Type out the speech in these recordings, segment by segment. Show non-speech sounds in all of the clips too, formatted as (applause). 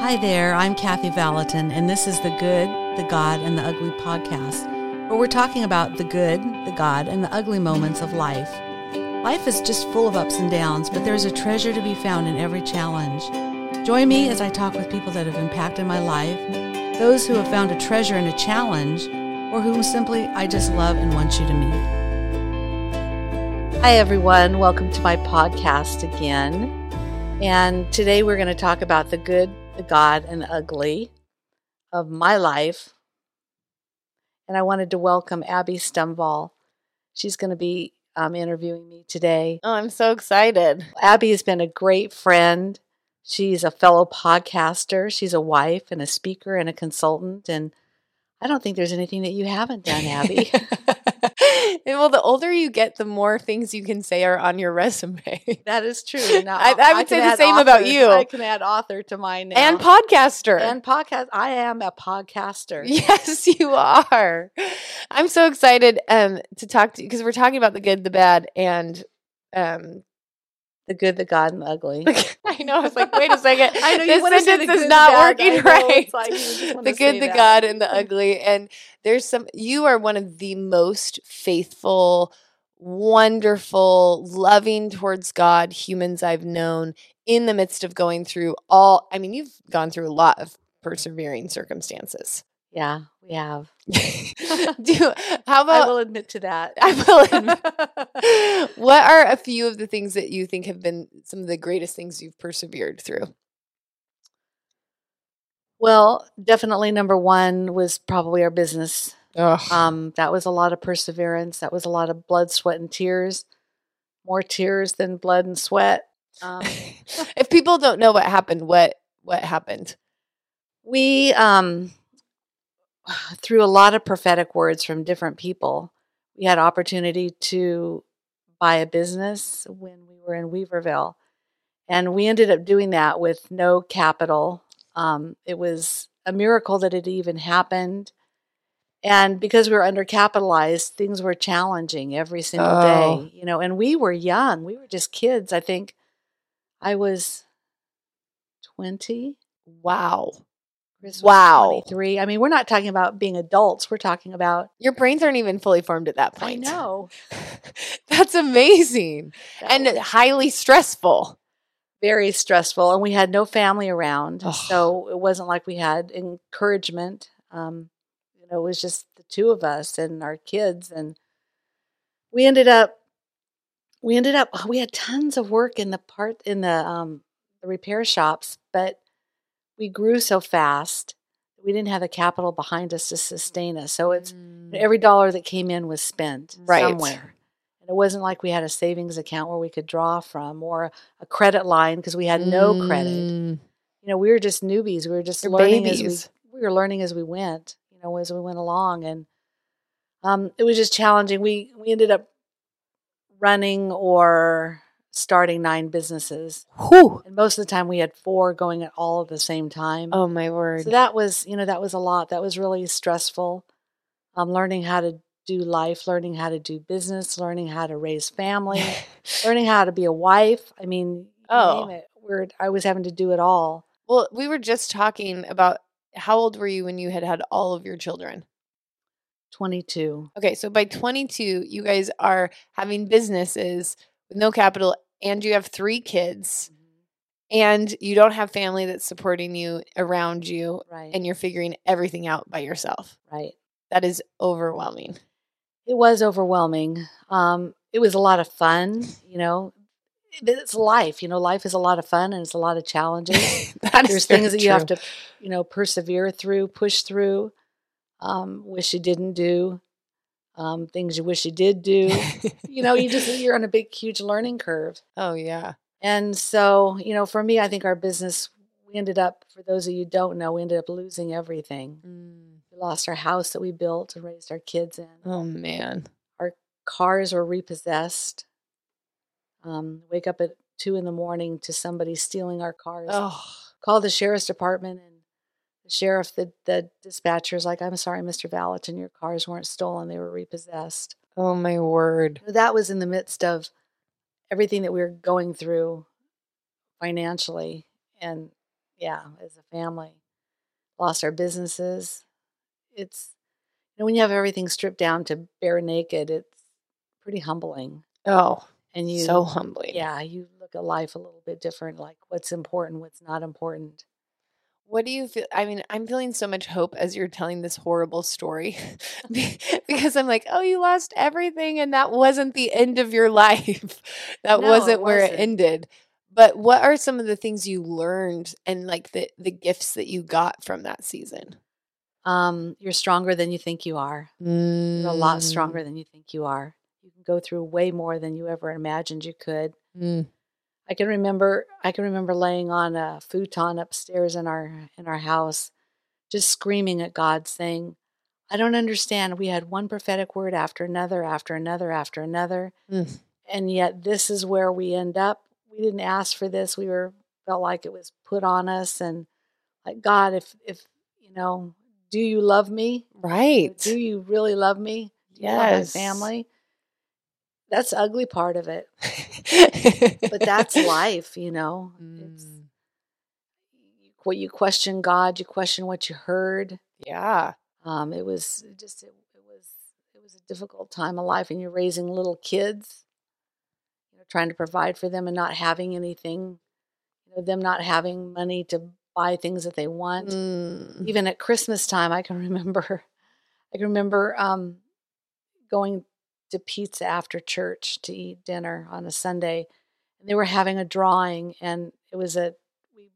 Hi there, I'm Kathy Vallotton, and this is the Good, the God, and the Ugly podcast, where we're talking about the good, the God, and the ugly moments of life. Life is just full of ups and downs, but there's a treasure to be found in every challenge. Join me as I talk with people that have impacted my life, those who have found a treasure in a challenge, or whom simply I just love and want you to meet. Hi, everyone. Welcome to my podcast again. And today we're going to talk about the good, the God, and the ugly of my life. And I wanted to welcome Abby Stumval. She's going to be um, interviewing me today. Oh, I'm so excited. Abby has been a great friend. She's a fellow podcaster. She's a wife and a speaker and a consultant. And I don't think there's anything that you haven't done, Abby. (laughs) well, the older you get, the more things you can say are on your resume. (laughs) that is true. Now, I, I would say the same about you. I can add author to mine now. And podcaster. And podcast. I am a podcaster. (laughs) Yes, you are. I'm so excited um, to talk to you because we're talking about the good, the bad, and um, the good, the God, and the ugly. (laughs) I know. I was like, wait a (laughs) second. I know this you sentence is not working right. Like the good, the that. God, and the ugly. And there's some. You are one of the most faithful, wonderful, loving towards God humans I've known. In the midst of going through all, I mean, you've gone through a lot of persevering circumstances. Yeah, we have. (laughs) Do how about I will admit to that. I will (laughs) admit. what are a few of the things that you think have been some of the greatest things you've persevered through? Well, definitely number one was probably our business. Um, that was a lot of perseverance. That was a lot of blood, sweat, and tears. More tears than blood and sweat. Um, (laughs) if people don't know what happened, what what happened? We um, (sighs) through a lot of prophetic words from different people, we had opportunity to buy a business when we were in Weaverville, and we ended up doing that with no capital. Um, it was a miracle that it even happened. And because we were undercapitalized, things were challenging every single Oh. day, you know, and we were young. We were just kids. I think I was 20. Wow. Wow. 23. I mean, we're not talking about being adults. We're talking about, Your brains aren't even fully formed at that I point. know. (laughs) That's amazing. that and was highly stressful. very stressful. And we had no family around. Ugh. So it wasn't like we had encouragement. Um, you know, it was just the two of us and our kids. And we ended up, we ended up, we had tons of work in the part, in the, um, the repair shops, but we grew so fast. We didn't have the capital behind us to sustain us. So it's, Mm. every dollar that came in was spent Right. somewhere. And it wasn't like we had a savings account where we could draw from or a credit line because we had no credit. Mm. You know, we were just newbies. We were just You're learning babies. as we we were learning as we went. You know, as we went along, and um, it was just challenging. We we ended up running or starting nine businesses, Whew. and most of the time we had four going at all at the same time. Oh my word. So that was, you know, that was a lot. That was really stressful. Um, learning how to do life, learning how to do business, learning how to raise family, (laughs) learning how to be a wife. I mean, Oh. name it. We're, I was having to do it all. well, we were just talking about how old were you when you had had all of your children? 22. Okay, so by 22, you guys are having businesses with no capital and you have three kids and you don't have family that's supporting you around you Right. and you're figuring everything out by yourself. right. That is overwhelming. It was overwhelming. Um, it was a lot of fun, you know. It's life, you know. Life is a lot of fun and it's a lot of challenges. (laughs) There's things that you have to, you know, persevere through, push through. Um, wish you didn't do. Um, things you wish you did do. (laughs) you know, you just you're on a big, huge learning curve. oh yeah. And so, you know, for me, I think our business, we ended up, for those of you who don't know, we ended up losing everything. We lost our house that we built and raised our kids in. Oh man. Our cars were repossessed. Um, wake up at two in the morning to somebody stealing our cars. Oh. Call the sheriff's department the sheriff, the, the dispatcher's like, I'm sorry, Mr. Vallotton, your cars weren't stolen. They were repossessed. Oh my word. That was in the midst of everything that we were going through financially. And yeah, as a family. Lost our businesses. It's you know, when you have everything stripped down to bare naked, it's pretty humbling. Oh, And you so humbling. yeah, you look at life a little bit different, like what's important, what's not important. What do you feel? I mean, I'm feeling so much hope as you're telling this horrible story (laughs) (laughs) because I'm like, oh, you lost everything and that wasn't the end of your (laughs) life. that No, wasn't it where it wasn't. ended. But what are some of the things you learned and like the, the gifts that you got from that season? Um, you're stronger than you think you are. You're a lot stronger than you think you are. You can go through way more than you ever imagined you could. Mm. I can remember I can remember laying on a futon upstairs in our in our house, just screaming at God, saying, I don't understand. We had one prophetic word after another, after another, after another. Mm. And yet this is where we end up. We didn't ask for this. We were felt like it was put on us and like God, if if you know, do you love me? Right. Do you really love me? Do you love my Yes. family? That's ugly part of it. But that's (laughs) life, you know. It's Mm. what you question God, you question what you heard. Yeah. Um, it was just it, it was it was a difficult time of life, and you're raising little kids, you know, trying to provide for them and not having anything, you know, them not having money to buy things that they want. Mm. Even at Christmas time, I can remember, (laughs) I can remember um, going to pizza after church to eat dinner on a Sunday, and they were having a drawing, and it was a we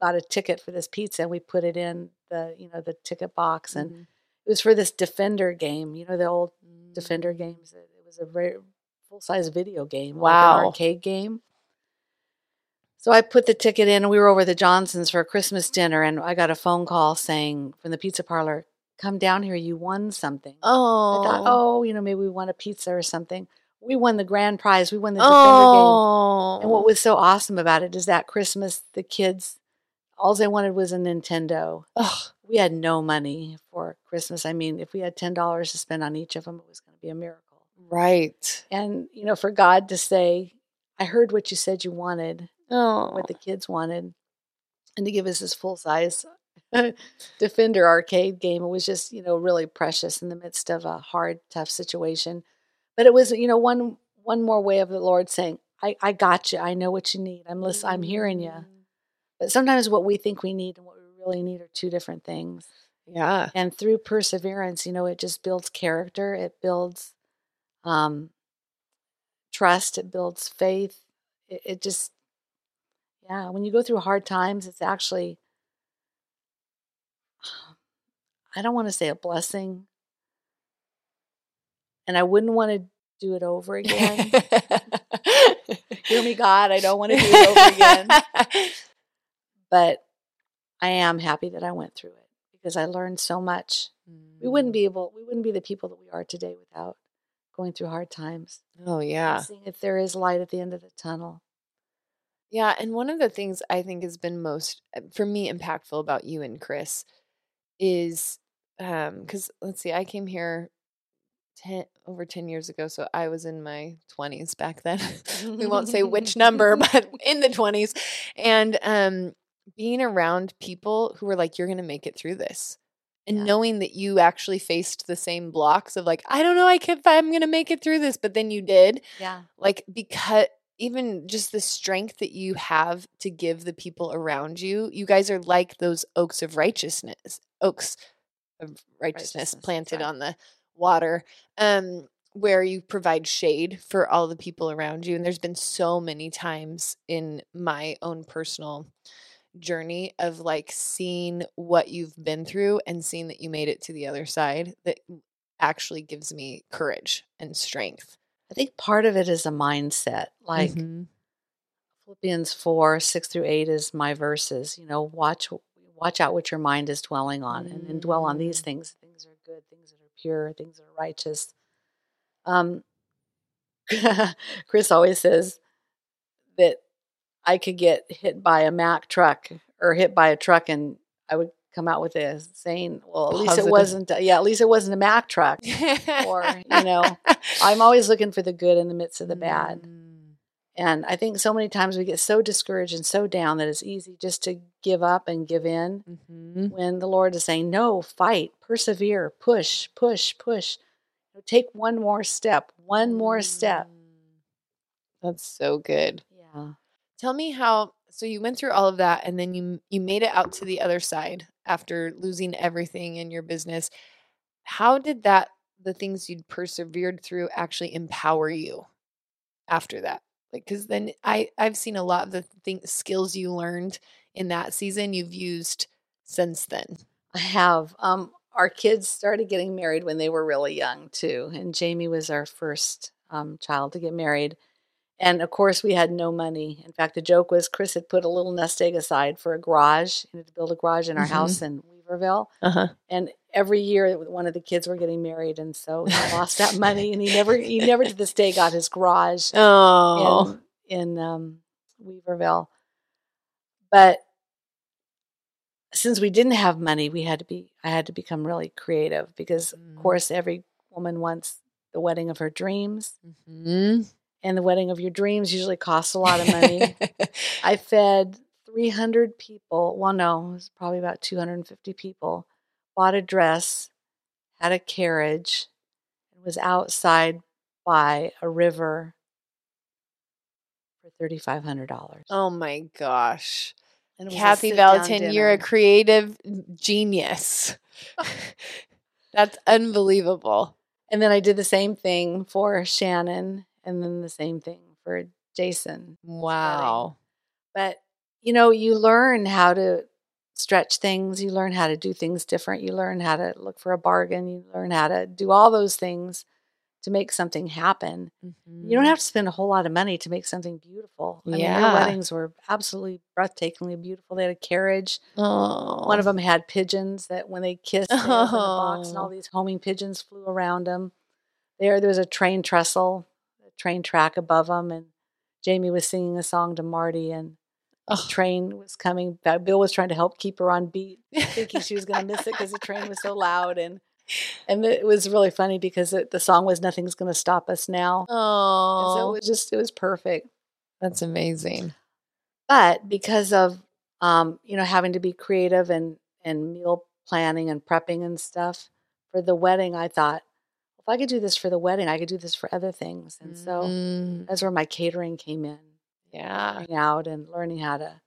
got a ticket for this pizza, and we put it in the you know the ticket box, and Mhm. it was for this Defender game, you know the old Mm. Defender games. It was a very full size video game, like Wow. an arcade game. So I put the ticket in, and we were over at the Johnsons for a Christmas dinner, and I got a phone call saying from the pizza parlor, "Come down here, you won something." Oh. I thought, oh. oh, you know, maybe we won a pizza or something. We won the grand prize. We won the Defender game. oh. And what oh. was so awesome about it is that Christmas, the kids, all they wanted was a Nintendo. Ugh. We had no money for Christmas. I mean, if we had ten dollars to spend on each of them, it was going to be a miracle. Right. And you know, for God to say, "I heard what you said you wanted, Oh. what the kids wanted," and to give us this full size (laughs) Defender arcade game, it was just you know really precious in the midst of a hard, tough situation. But it was you know one one more way of the Lord saying, "I I got you. I know what you need. I'm listening. I'm hearing you." Mm. But sometimes what we think we need and what we really need are two different things. Yeah. And through perseverance, you know, it just builds character. It builds um, trust. It builds faith. It, it just, yeah, when you go through hard times, it's actually, I don't want to say a blessing. And I wouldn't want to do it over again. (laughs) Hear me, God. I don't want to do it over again. (laughs) But I am happy that I went through it because I learned so much. We wouldn't be able, we wouldn't be the people that we are today without going through hard times. Oh yeah. Seeing if there is light at the end of the tunnel. Yeah, and one of the things I think has been most uh, for me impactful about you and Kris is um cuz let's see, I came here 10 over 10 years ago, so I was in my 20s back then. (laughs) we won't say which number, (laughs) but in the 20s. And um being around people who were like you're going to make it through this. And Yeah. knowing that you actually faced the same blocks of like I don't know I can I'm going to make it through this, but then you did Yeah. like because even just the strength that you have to give the people around you you guys are like those oaks of righteousness oaks of righteousness, Righteousness, planted right. on the water um where you provide shade for all the people around you and there's been so many times in my own personal journey of like seeing what you've been through and seeing that you made it to the other side that actually gives me courage and strength I think part of it is a mindset. Like Mhm. Philippians 4, 6 through 8 is my verses. You know, watch watch out what your mind is dwelling on and then dwell on these Mm. things. Things are good, things that are pure, things that are righteous. Um (laughs) Kris always says that I could get hit by a Mack truck or hit by a truck and I would come out with a saying, well, at least it wasn't a- yeah, at least it wasn't a Mack truck. (laughs) or, you know, I'm always looking for the good in the midst of the bad. And I think so many times we get so discouraged and so down that it's easy just to give up and give in Mm-hmm. when the Lord is saying, No, fight, persevere, push, push, push. Take one more step, one more step. Mm. That's so good. Yeah. Tell me how so you went through all of that and then you you made it out to the other side after losing everything in your business. How did that the things you'd persevered through actually empower you after that? Like cuz then I I've seen a lot of the things skills you learned in that season you've used since then. I have. Um, our kids started getting married when they were really young too, and Jamie was our first um, child to get married. And of course, we had no money. In fact, the joke was Kris had put a little nest egg aside for a garage, know, to build a garage in our Mhm. house in Weaverville. Uh-huh. And every year, one of the kids were getting married, and so he lost that money, and he never, he never to this day got his garage (laughs) Oh. in in um, Weaverville. But since we didn't have money, we had to be. I had to become really creative because, Mm. of course, every woman wants the wedding of her dreams, Mhm. and the wedding of your dreams usually costs a lot of money. (laughs) I fed 300 people. Well, no, it was probably about 250 people. Bought a dress, had a carriage, and was outside by a river for $3,500. oh my gosh. And Kathy Vallotton, you're a creative genius. (laughs) (laughs) That's unbelievable. And then I did the same thing for Shannon, and then the same thing for Jason. Wow. But you know, you learn how to stretch things. You learn how to do things different. You learn how to look for a bargain. You learn how to do all those things to make something happen. You don't mm-hmm. have to spend a whole lot of money to make something beautiful. I mean, Yeah. their weddings were absolutely breathtakingly beautiful. They had a carriage. Oh. One of them had pigeons that when they (laughs) kissed, they opened the box and all Oh. these homing pigeons flew around them. There, there was a train trestle, a train track above them, and Jamie was singing a song to Marty, and Oh. train was coming. Bill was trying to help keep her on beat, thinking she was going to miss it because the train was so loud, and and it was really funny because it, the song was "Nothing's Going to Stop Us Now," and so Oh, it was just it was perfect. that's amazing. but because of um, you know having to be creative and and meal planning and prepping and stuff for the wedding i thought if i could do this for the wedding i could do this for other things and so Mm, that's where my catering came in yeah. out and learning how to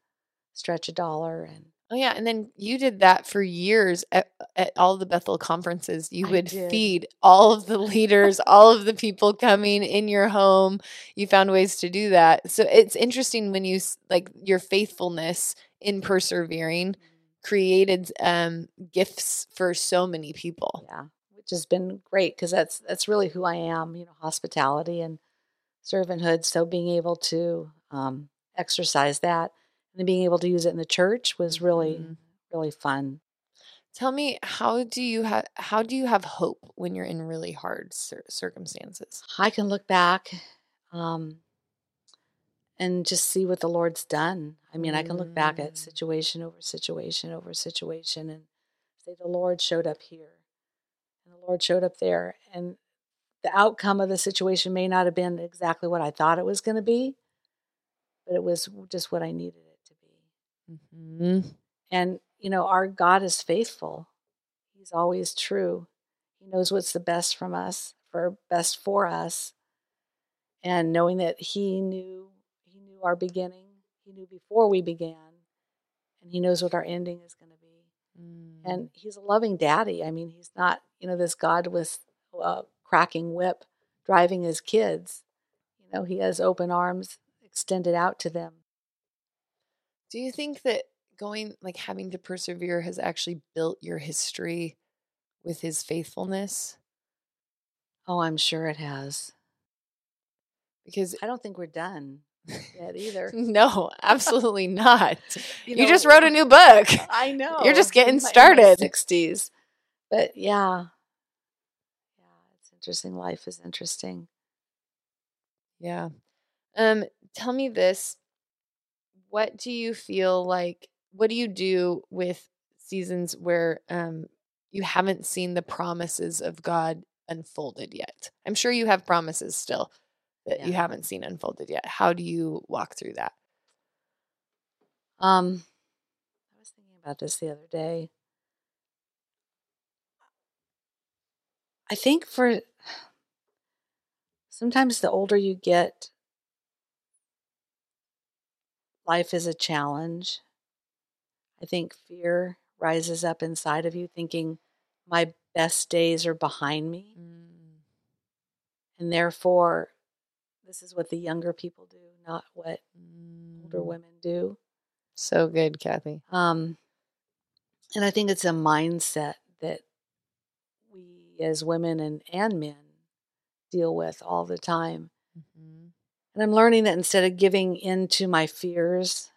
stretch a dollar and Oh yeah, and then you did that for years at, at all the Bethel conferences. You I would did. feed all of the leaders, all of the people coming in your home. You found ways to do that. So it's interesting when you like your faithfulness in persevering created um, gifts for so many people. yeah which has been great because that's that's really who i am you know hospitality and servanthood so being able to um, exercise that and being able to use it in the church was really Mhm. really fun Tell me, how do you have how do you have hope when you're in really hard cir- circumstances? I can look back um, and just see what the Lord's done. I mean, I can look back at Mm. situation over situation over situation and say, the Lord showed up here and the Lord showed up there. And the outcome of the situation may not have been exactly what I thought it was going to be, but it was just what I needed it to be. Mm-hmm. And, you know, our God is faithful. He's always true. He knows what's the best from us, for best for us. And knowing that he knew he knew our beginning, he knew before we began, and he knows what our ending is going to be. Mm. And he's a loving daddy. I mean, he's not, you know, this God with a cracking whip driving his kids. You know, he has open arms extended out to them. Do you think that going like having to persevere has actually built your history with his faithfulness? Oh, I'm sure it has. Because I don't think we're done yet either. (laughs) no, absolutely not. (laughs) You, know, just wrote a new book. (laughs) I know. You're just getting in my- in my started. 60s. But yeah. Yeah, it's interesting. Life is interesting. Yeah. Um tell me this. What do you feel like what do you do with seasons where um you haven't seen the promises of God unfolded yet? I'm sure you have promises still that you haven't seen unfolded yet. How do you walk through that? Um, I was thinking about this the other day. I think for (sighs) sometimes the older you get, life is a challenge. I think fear rises up inside of you, thinking, my best days are behind me. And therefore, this is what the younger people do, not what older Mm. women do. So good, Kathy. Um, and I think it's a mindset that we as women and, and men deal with all the time. I'm learning that instead of giving in to my fears,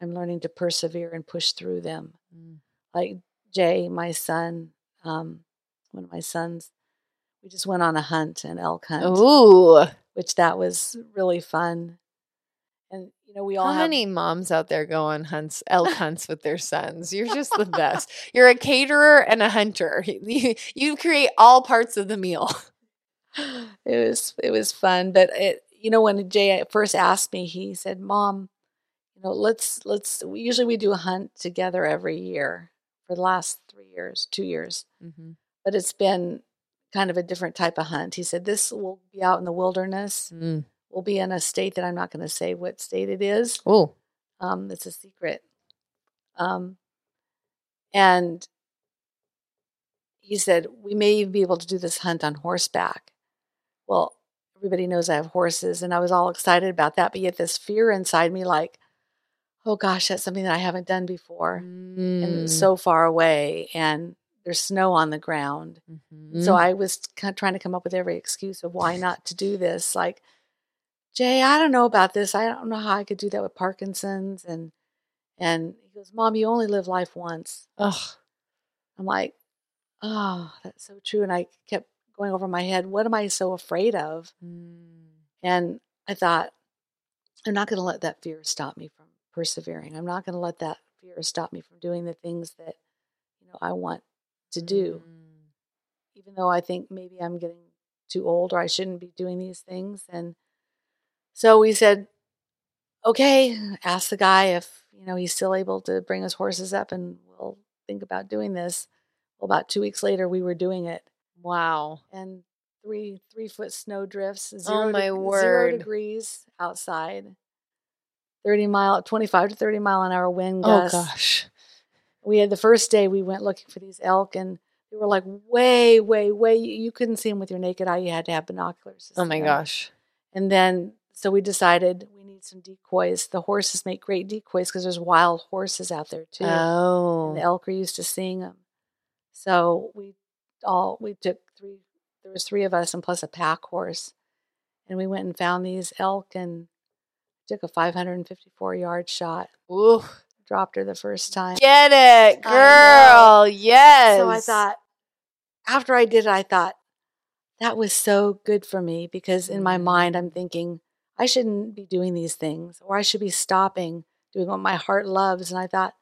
I'm learning to persevere and push through them. Mm. Like Jay, my son, um, one of my sons, we just went on a hunt, an elk hunt, Ooh, which that was really fun. And you know, we all how have many moms out there go on hunts, elk (laughs) hunts with their sons? You're just the best. You're a caterer and a hunter. (laughs) You, you create all parts of the meal. it was it was fun but it you know when jay first asked me he said mom you know let's let's we- usually we do a hunt together every year for the last three years two years but it's been kind of a different type of hunt he said this will be out in the wilderness Mm. we'll be in a state that i'm not going to say what state it is Oh, um, it's a secret. Um, and he said, We may even be able to do this hunt on horseback. Well, everybody knows I have horses, and I was all excited about that. But yet, this fear inside me, like, oh gosh, that's something that I haven't done before. And Mm. it's so far away, and there's snow on the ground. Mhm. So I was kind of trying to come up with every excuse of why not to do this. Like, Jay, I don't know about this. I don't know how I could do that with Parkinson's. And and he goes, Mom, you only live life once. Ugh. I'm like, oh, that's so true. And I kept going over my head, what am I so afraid of? Mm. And I thought, I'm not going to let that fear stop me from persevering. I'm not going to let that fear stop me from doing the things that you know I want to do. Mm. even though I think maybe I'm getting too old or I shouldn't be doing these things. And so we said, okay, ask the guy if, you know, he's still able to bring his horses up and we'll think about doing this. Well, about two weeks later, we were doing it Wow. and three, three foot snow drifts, Oh, zero, my zero word. degrees outside, 30 mile, 25 to 30 mile an hour wind oh gusts. Oh gosh. we had the first day we went looking for these elk and they were like way way way you, couldn't see them with your naked eye you had to have binoculars Oh my gosh. and then so we decided we need some decoys the horses make great decoys because there's wild horses out there too and Oh. the elk are used to seeing them so we all we took three there was three of us and plus a pack horse and we went and found these elk and took a 554 yard shot Ooh. dropped her the first time Get it, girl. Yes. So I thought, after I did it, I thought that was so good for me because in my mm-hmm. mind, I'm thinking I shouldn't be doing these things or I should be stopping doing what my heart loves. And I thought,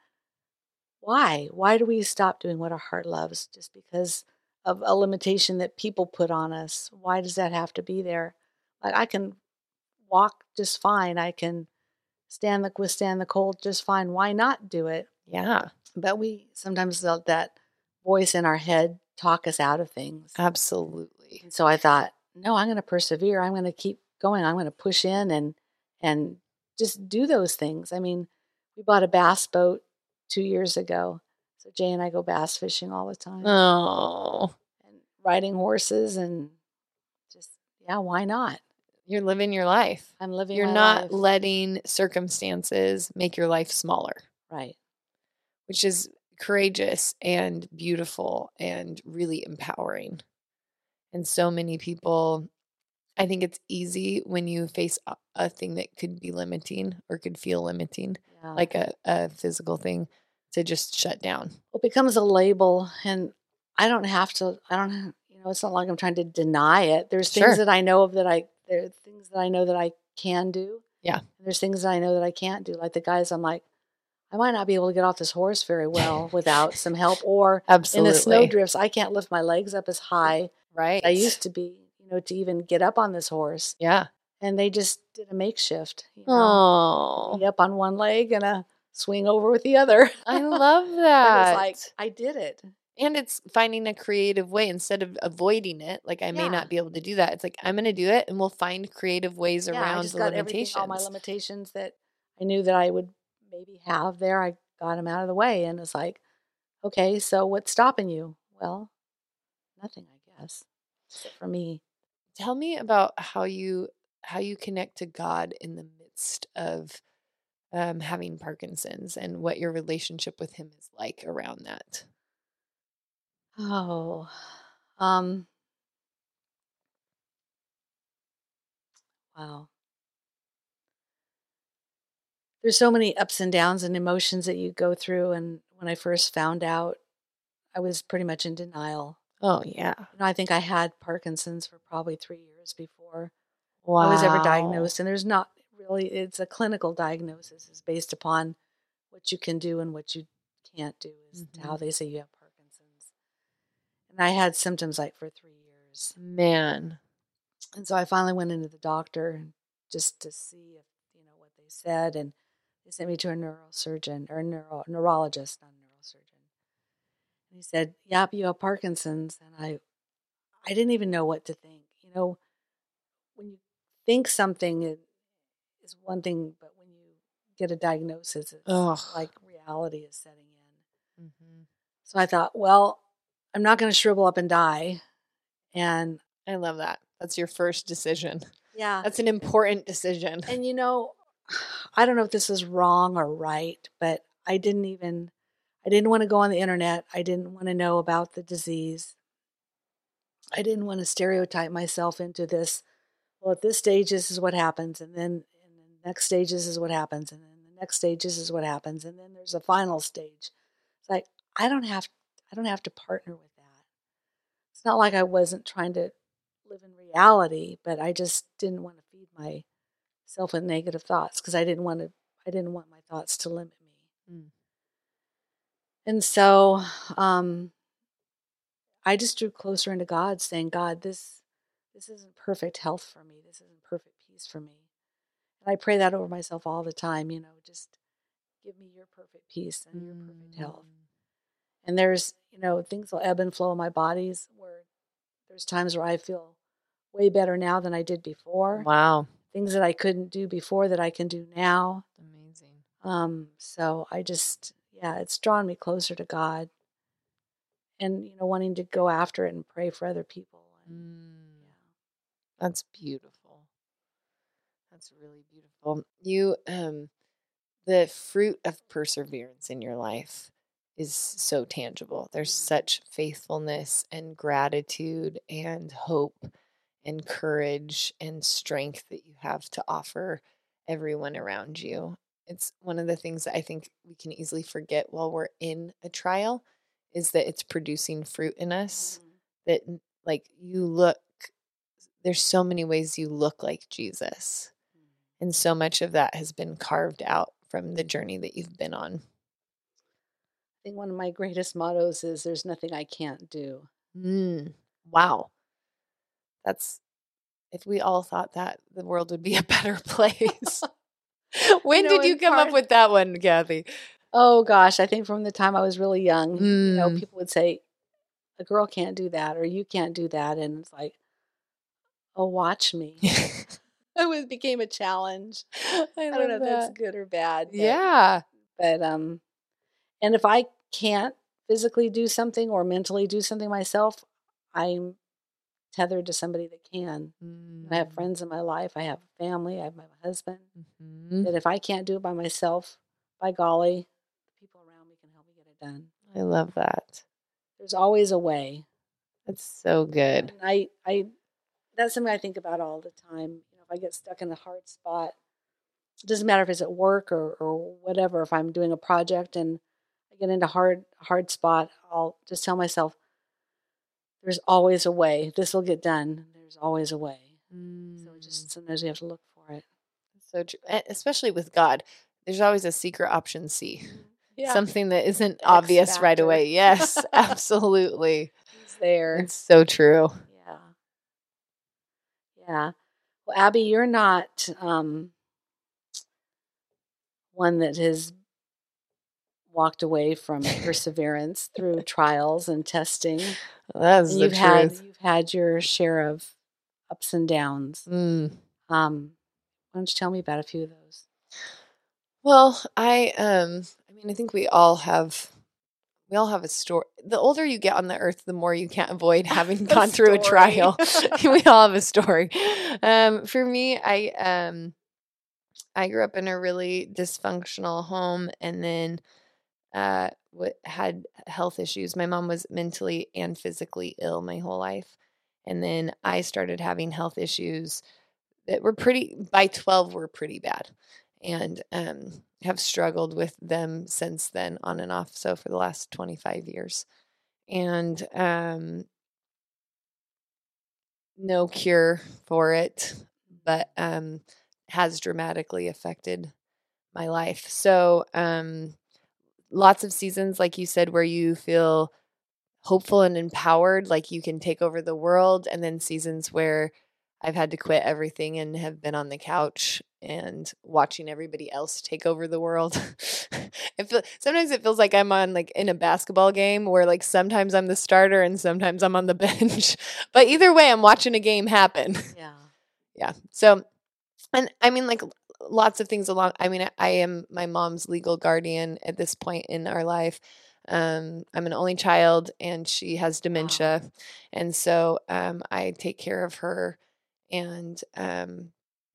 why? Why do we stop doing what our heart loves just because of a limitation that people put on us? Why does that have to be there? Like I can walk just fine. I can stand the withstand the cold just fine. Why not do it? Yeah, But we sometimes let that voice in our head talk us out of things. absolutely. And so I thought, no, I'm going to persevere. I'm going to keep going. I'm going to push in and and just do those things. I mean, we bought a bass boat two years ago. So Jay and I go bass fishing all the time Oh, and riding horses and just yeah, why not? you're living your life. I'm living. You're not life. letting circumstances make your life smaller, right. which is courageous and beautiful and really empowering. And so many people, I think it's easy when you face a, a thing that could be limiting or could feel limiting, Yeah. like a, a physical thing, to just shut down. it becomes a label and i don't have to i don't have- you know it's not like i'm trying to deny it there's things Sure. that i know of that i there are things that i know that i can do Yeah. and there's things that i know that i can't do like the guys i'm like i might not be able to get off this horse very well (laughs) without some help or Absolutely. in the snow drifts i can't lift my legs up as high right. as i used to be you know to even get up on this horse Yeah. and they just did a makeshift. You know, Oh, up on one leg and a swing over with the other. (laughs) I love that. it's like I did it. and it's finding a creative way instead of avoiding it. Like I may not be able to do that. It's like I'm going to do it, and we'll find creative ways Yeah, I around just the got limitations. all my limitations that I knew that I would maybe have there. I got them out of the way, and it's like, okay, so what's stopping you? Well, nothing, I guess, except for me. Tell me about how you how you connect to God in the midst of um, having Parkinson's and what your relationship with Him is like around that. Oh, um, wow. There's so many ups and downs and emotions that you go through. And when I first found out, I was pretty much in denial. Oh yeah, You know, I think I had Parkinson's for probably three years before wow. I was ever diagnosed. And there's not really, it's a clinical diagnosis. is based upon what you can do and what you can't do, is how Mhm. they say you have Parkinson's. And I had symptoms like for three years. Man, And so I finally went into the doctor just to see if, you know, what they said. And they sent me to a neurosurgeon or a neuro, neurologist, not a neurosurgeon. And he said, Yep, you have Parkinson's. And I I didn't even know what to think. You know, when you think something is one thing, but when you get a diagnosis, it's Ugh. like reality is setting in. Mhm. So I thought, well, I'm not going to shrivel up and die. And I love that. That's your first decision. yeah, That's an important decision. And you know, I don't know if this is wrong or right, but I didn't even I didn't want to go on the internet. I didn't want to know about the disease. I didn't want to stereotype myself into this. Well, at this stage, this is what happens, and then next stage, this is what happens, and then the next stage, this is what happens, and then there's a final stage. It's like I don't have I don't have to partner with that. It's not like I wasn't trying to live in reality, but I just didn't want to feed myself with negative thoughts because I didn't want to. I didn't want my thoughts to limit me. Mm. And so, um, I just drew closer into God, saying, "God, this this isn't perfect health for me. This isn't perfect peace for me." And I pray that over myself all the time. You know, just give me your perfect peace and your perfect health. Mm. And there's, you know, things will ebb and flow in my bodies where there's times where I feel way better now than I did before. Wow. Things that I couldn't do before that I can do now. Amazing. Um, so I just, yeah, it's drawn me closer to God and, you know, wanting to go after it and pray for other people. And, Mm. yeah. That's beautiful. That's really beautiful. You um the fruit of perseverance in your life is so tangible. There's Mhm. such faithfulness and gratitude and hope and courage and strength that you have to offer everyone around you. It's one of the things that I think we can easily forget while we're in a trial is that it's producing fruit in us Mhm. that like you look there's so many ways you look like Jesus. And so much of that has been carved out from the journey that you've been on. I think one of my greatest mottos is there's nothing I can't do. Mm, wow. That's if we all thought that, the world would be a (laughs) better place. (laughs) when know, did you come part- up with that one, Kathy? Oh gosh, I think from the time I was really young, you know, Mm. people would say, a girl can't do that or you can't do that. And it's like, oh, watch me. (laughs) it was, became a challenge. (laughs) I, I don't know if that's good or bad. but- Yeah. but um and if i can't physically do something or mentally do something myself i'm tethered to somebody that can i have friends in my life i have family i have my husband Mhm. that if i can't do it by myself by golly the people around me can help me get it done I love that. there's always a way That's so good. and i i that's something i think about all the time you know if i get stuck in a hard spot it doesn't matter if it's at work or or whatever if i'm doing a project and i get into hard hard spot i'll just tell myself there's always a way this will get done there's always a way so Mm. just sometimes we have to look for it So true, especially with God, there's always a secret option C, (laughs) Yeah. something that isn't (laughs) X obvious right away. Yes, (laughs) absolutely. it's there It's so true. yeah yeah well Abby, you're not um, one that has walked away from (laughs) perseverance through trials and testing. That's the you've had truth. you've had your share of ups and downs. Mm. Um, why don't you tell me about a few of those? Well, I um I mean I think we all have we all have a story. The older you get on the earth, the more you can't avoid (laughs) having gone through a trial. (laughs) (laughs) we all have a story. Um for me, I um I grew up in a really dysfunctional home and then uh what had health issues. My mom was mentally and physically ill my whole life. And then I started having health issues that were pretty by 12 were pretty bad and um, have struggled with them since then on and off so for the last 25 years. And um, no cure for it but um, has dramatically affected my life. So um, lots of seasons like you said where you feel hopeful and empowered like you can take over the world and then seasons where I've had to quit everything and have been on the couch and watching everybody else take over the world. (laughs) it feel, sometimes it feels like I'm on like in a basketball game where like sometimes I'm the starter and sometimes I'm on the (laughs) bench. but either way, I'm watching a game happen. (laughs) Yeah. yeah. So, and I mean, like lots of things along. I mean, I, I am my mom's legal guardian at this point in our life. Um, I'm an only child and she has dementia. And so um, I take care of her. And um,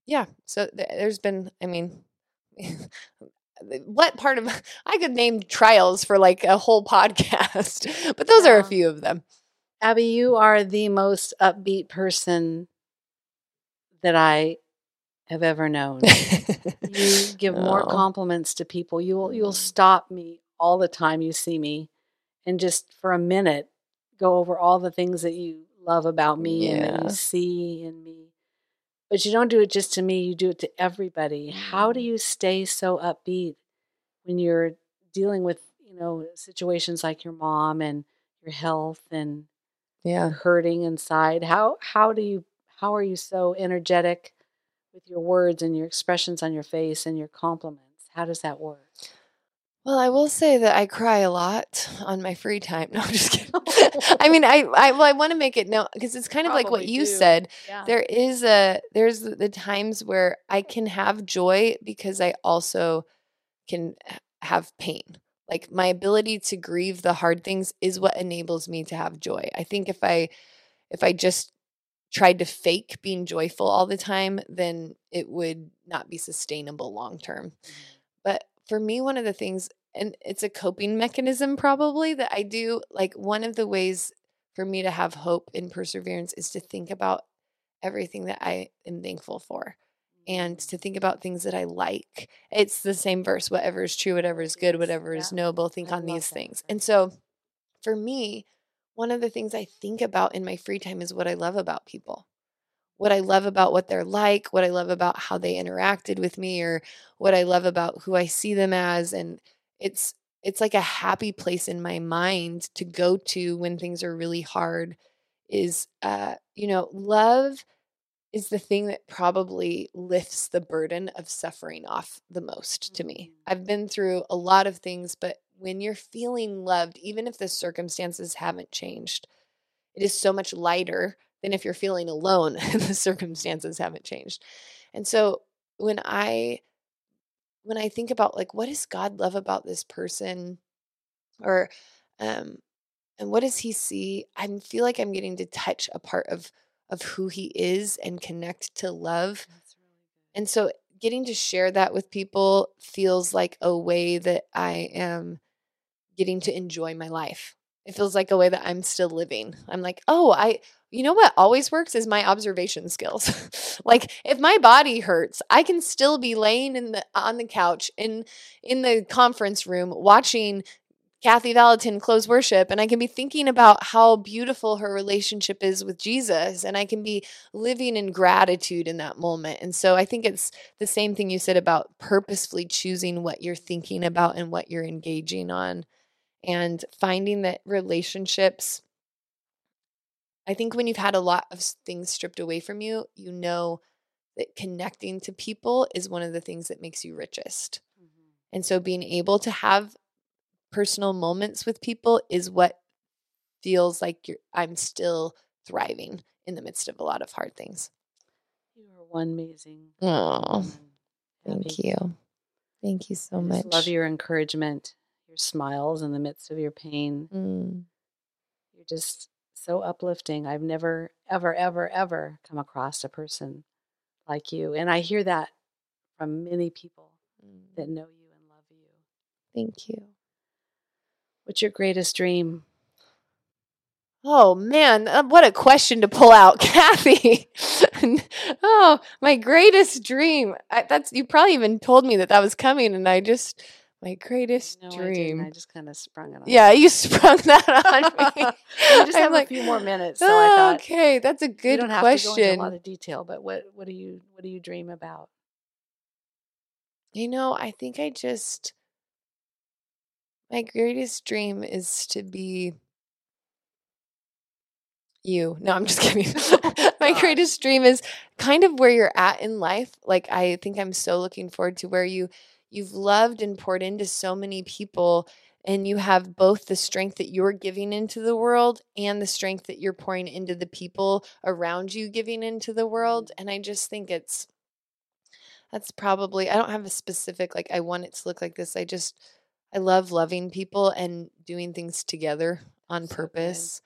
yeah, so th- there's been, I mean, (laughs) what part of (laughs) I could name trials for like a whole (laughs) podcast, but those are a few of them. Abby, you are the most upbeat person that I have ever known. you give more Oh. compliments to people. You'll you'll Mm. stop me all the time you see me and just for a minute go over all the things that you love about me and that you see in me. But you don't do it just to me, you do it to everybody. How do Mm. you stay so upbeat when you're dealing with, you know, situations like your mom and your health and Yeah. hurting inside? How how do you how are you so energetic with your words and your expressions on your face and your compliments? How does that work? Well, I will say that I cry a lot on my free time. (laughs) No, I'm just kidding. (laughs) I mean, I, I, well, I want to make it known because it's kind of like what you do. said. Yeah. There is a, there's the the times where I can have joy because I also can have pain. Like my ability to grieve the hard things is what enables me to have joy. I think if I, if I just tried to fake being joyful all the time, then it would not be sustainable long term. Mm-hmm. But for me, one of the things, and it's a coping mechanism probably that I do, like one of the ways for me to have hope and perseverance is to think about everything that I am thankful for and mm. to think about things that I like. It's the same verse whatever is true, whatever is good, whatever is yeah. noble, think I on these that. things. And so for me, one of the things I think about in my free time is what I love about people. What I love about what they're like, what I love about how they interacted with me or what I love about who I see them as and it's it's like a happy place in my mind to go to when things are really hard is uh you know love is the thing that probably lifts the burden of suffering off the most to me. Mm. I've been through a lot of things, but when you're feeling loved, even if the circumstances haven't changed, it is so much lighter than if you're feeling alone (laughs) and the circumstances haven't changed. And so when I when I think about like what does God love about this person or um and what does he see? I feel like I'm getting to touch a part of of who he is and connect to love. Really. And so getting to share that with people feels like a way that I am getting to enjoy my life. It feels like a way that I'm still living. I'm like, oh, I, you know what always works is my observation skills. (laughs) like if my body hurts, I can still be laying in the on the couch in in the conference room watching Kathy Vallotton close worship, and I can be thinking about how beautiful her relationship is with Jesus, and I can be living in gratitude in that moment. And so I think it's the same thing you said about purposefully choosing what you're thinking about and what you're engaging on, and finding that relationships. I think when you've had a lot of things stripped away from you, you know that connecting to people is one of the things that makes you richest. Mhm. And so being able to have personal moments with people is what feels like you're I'm still thriving in the midst of a lot of hard things. You are one amazing. Oh, thank you. Thank you so I much. love your encouragement, your smiles in the midst of your pain. Mm. You're just so uplifting. I've never, ever, ever, ever come across a person like you. And I hear that from many people that know you and love you. Thank you. What's your greatest dream? Oh man, uh, what a question to pull out, (laughs) Kathy. (laughs) oh, my greatest dream. I, that's you probably even told me that that was coming, and I just my greatest No, I, dream. I just kind of sprung it on yeah, you. you (laughs) sprung that on (laughs) me. we just I'm have like, a few more minutes, so I thought okay, that's a you good don't have to go into a lot of detail. But what what do you what do you dream about? You know, I think I just my greatest dream is to be you. No, I'm just kidding. (laughs) my greatest dream is kind of where you're at in life. Like I think I'm so looking forward to where you you've loved and poured into so many people and you have both the strength that you're giving into the world and the strength that you're pouring into the people around you giving into the mm-hmm. world and I just think it's that's probably I don't have a specific like I want it to look like this. I just I love loving people and doing things together on So purpose.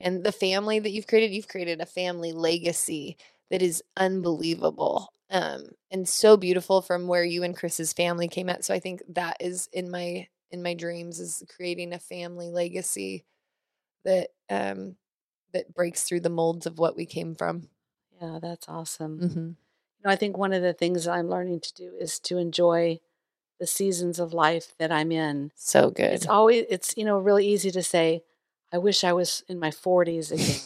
And the family that you've created, you've created a family legacy that is unbelievable. Um and so beautiful from where you and Kris's family came at. So I think that is in my in my dreams is creating a family legacy that um that breaks through the molds of what we came from. Yeah, that's awesome. Mm-hmm. You know, I think one of the things I'm learning to do is to enjoy the seasons of life that I'm in. So good. It's always it's you know really easy to say, I wish I was in my 40s again,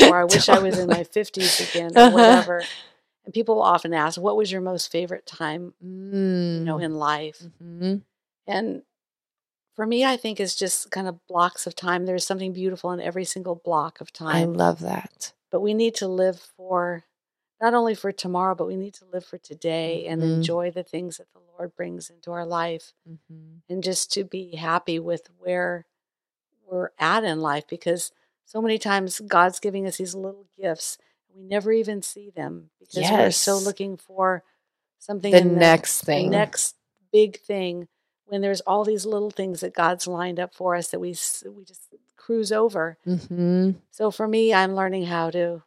or I (laughs) wish I was in my 50s again, or Uh-huh. whatever. And people often ask, "What was your most favorite time, mm. you know, in life?" hmm And for me, I think it's just kind of blocks of time. There's something beautiful in every single block of time. I love that. but we need to live for not only for tomorrow, but we need to live for today and Mhm. enjoy the things that the Lord brings into our life Mm-hmm. and just to be happy with where we're at in life because so many times God's giving us these little gifts. We never even see them because we're so looking for something The in next thing, the next big thing when there's all these little things that God's lined up for us that we we just cruise over. Mm-hmm. So for me, I'm learning how to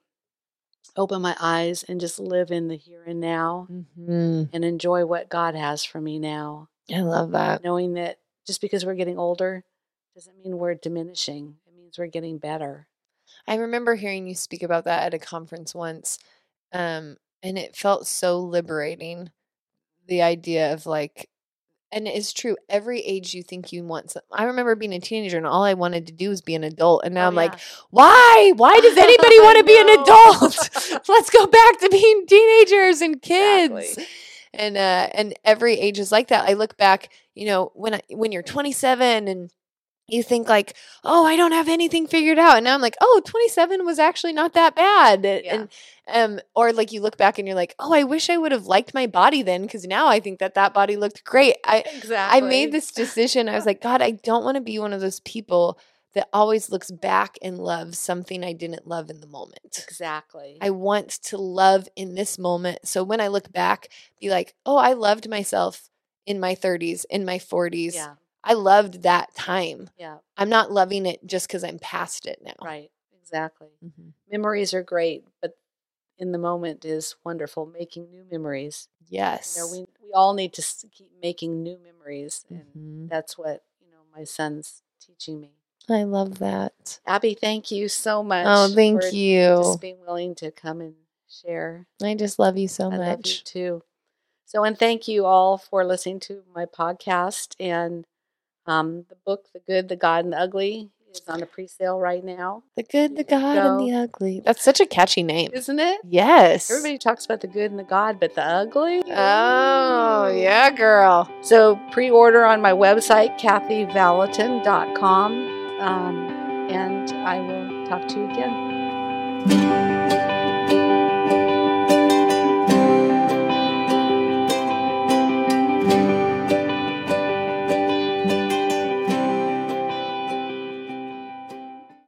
open my eyes and just live in the here and now Mm-hmm. and enjoy what God has for me now, I love that. knowing that just because we're getting older doesn't mean we're diminishing. Means we're getting better. I remember hearing you speak about that at a conference once. Um, and it felt so liberating. The idea of like, and it's true, every age you think you want some. I remember being a teenager and all I wanted to do was be an adult. And now Oh, I'm like, why? Why does (laughs) anybody want to be an adult? (laughs) (laughs) Let's go back to being teenagers and kids. Exactly. And uh and every age is like that. I look back, you know, when I, when you're 27 and you think like, "Oh, I don't have anything figured out." And now I'm like, "Oh, 27 was actually not that bad." And- Yeah. And um or like you look back and you're like, "Oh, I wish I would have liked my body then cuz now I think that that body looked great." I exactly. I made this decision. I was (laughs) like, God, I don't want to be one of those people that always looks back and loves something I didn't love in the moment. exactly. I want to love in this moment. So when I look back, be like, oh, I loved myself in my 30s, in my 40s. yeah, I loved that time. yeah, I'm not loving it just because I'm past it now. right. Exactly. Mhm. Memories are great, but in the moment is wonderful. Making new memories. Yes. You know, we we all need to keep making new memories, and Mhm. that's what you know my son's teaching me. I love that. Abby, thank you so much. Oh, thank for you. Just being willing to come and share. I just love you so I love you much. too. So, and thank you all for listening to my podcast. And um, the book, The Good, the God, and the Ugly, is on a pre-sale right now, The good, the God, and the ugly. That's such a catchy name. isn't it? Yes. Everybody talks about the good and the God, but the ugly. Oh, yeah, girl. So pre-order on my website, kathyvallotton.com, um, and I will talk to you again.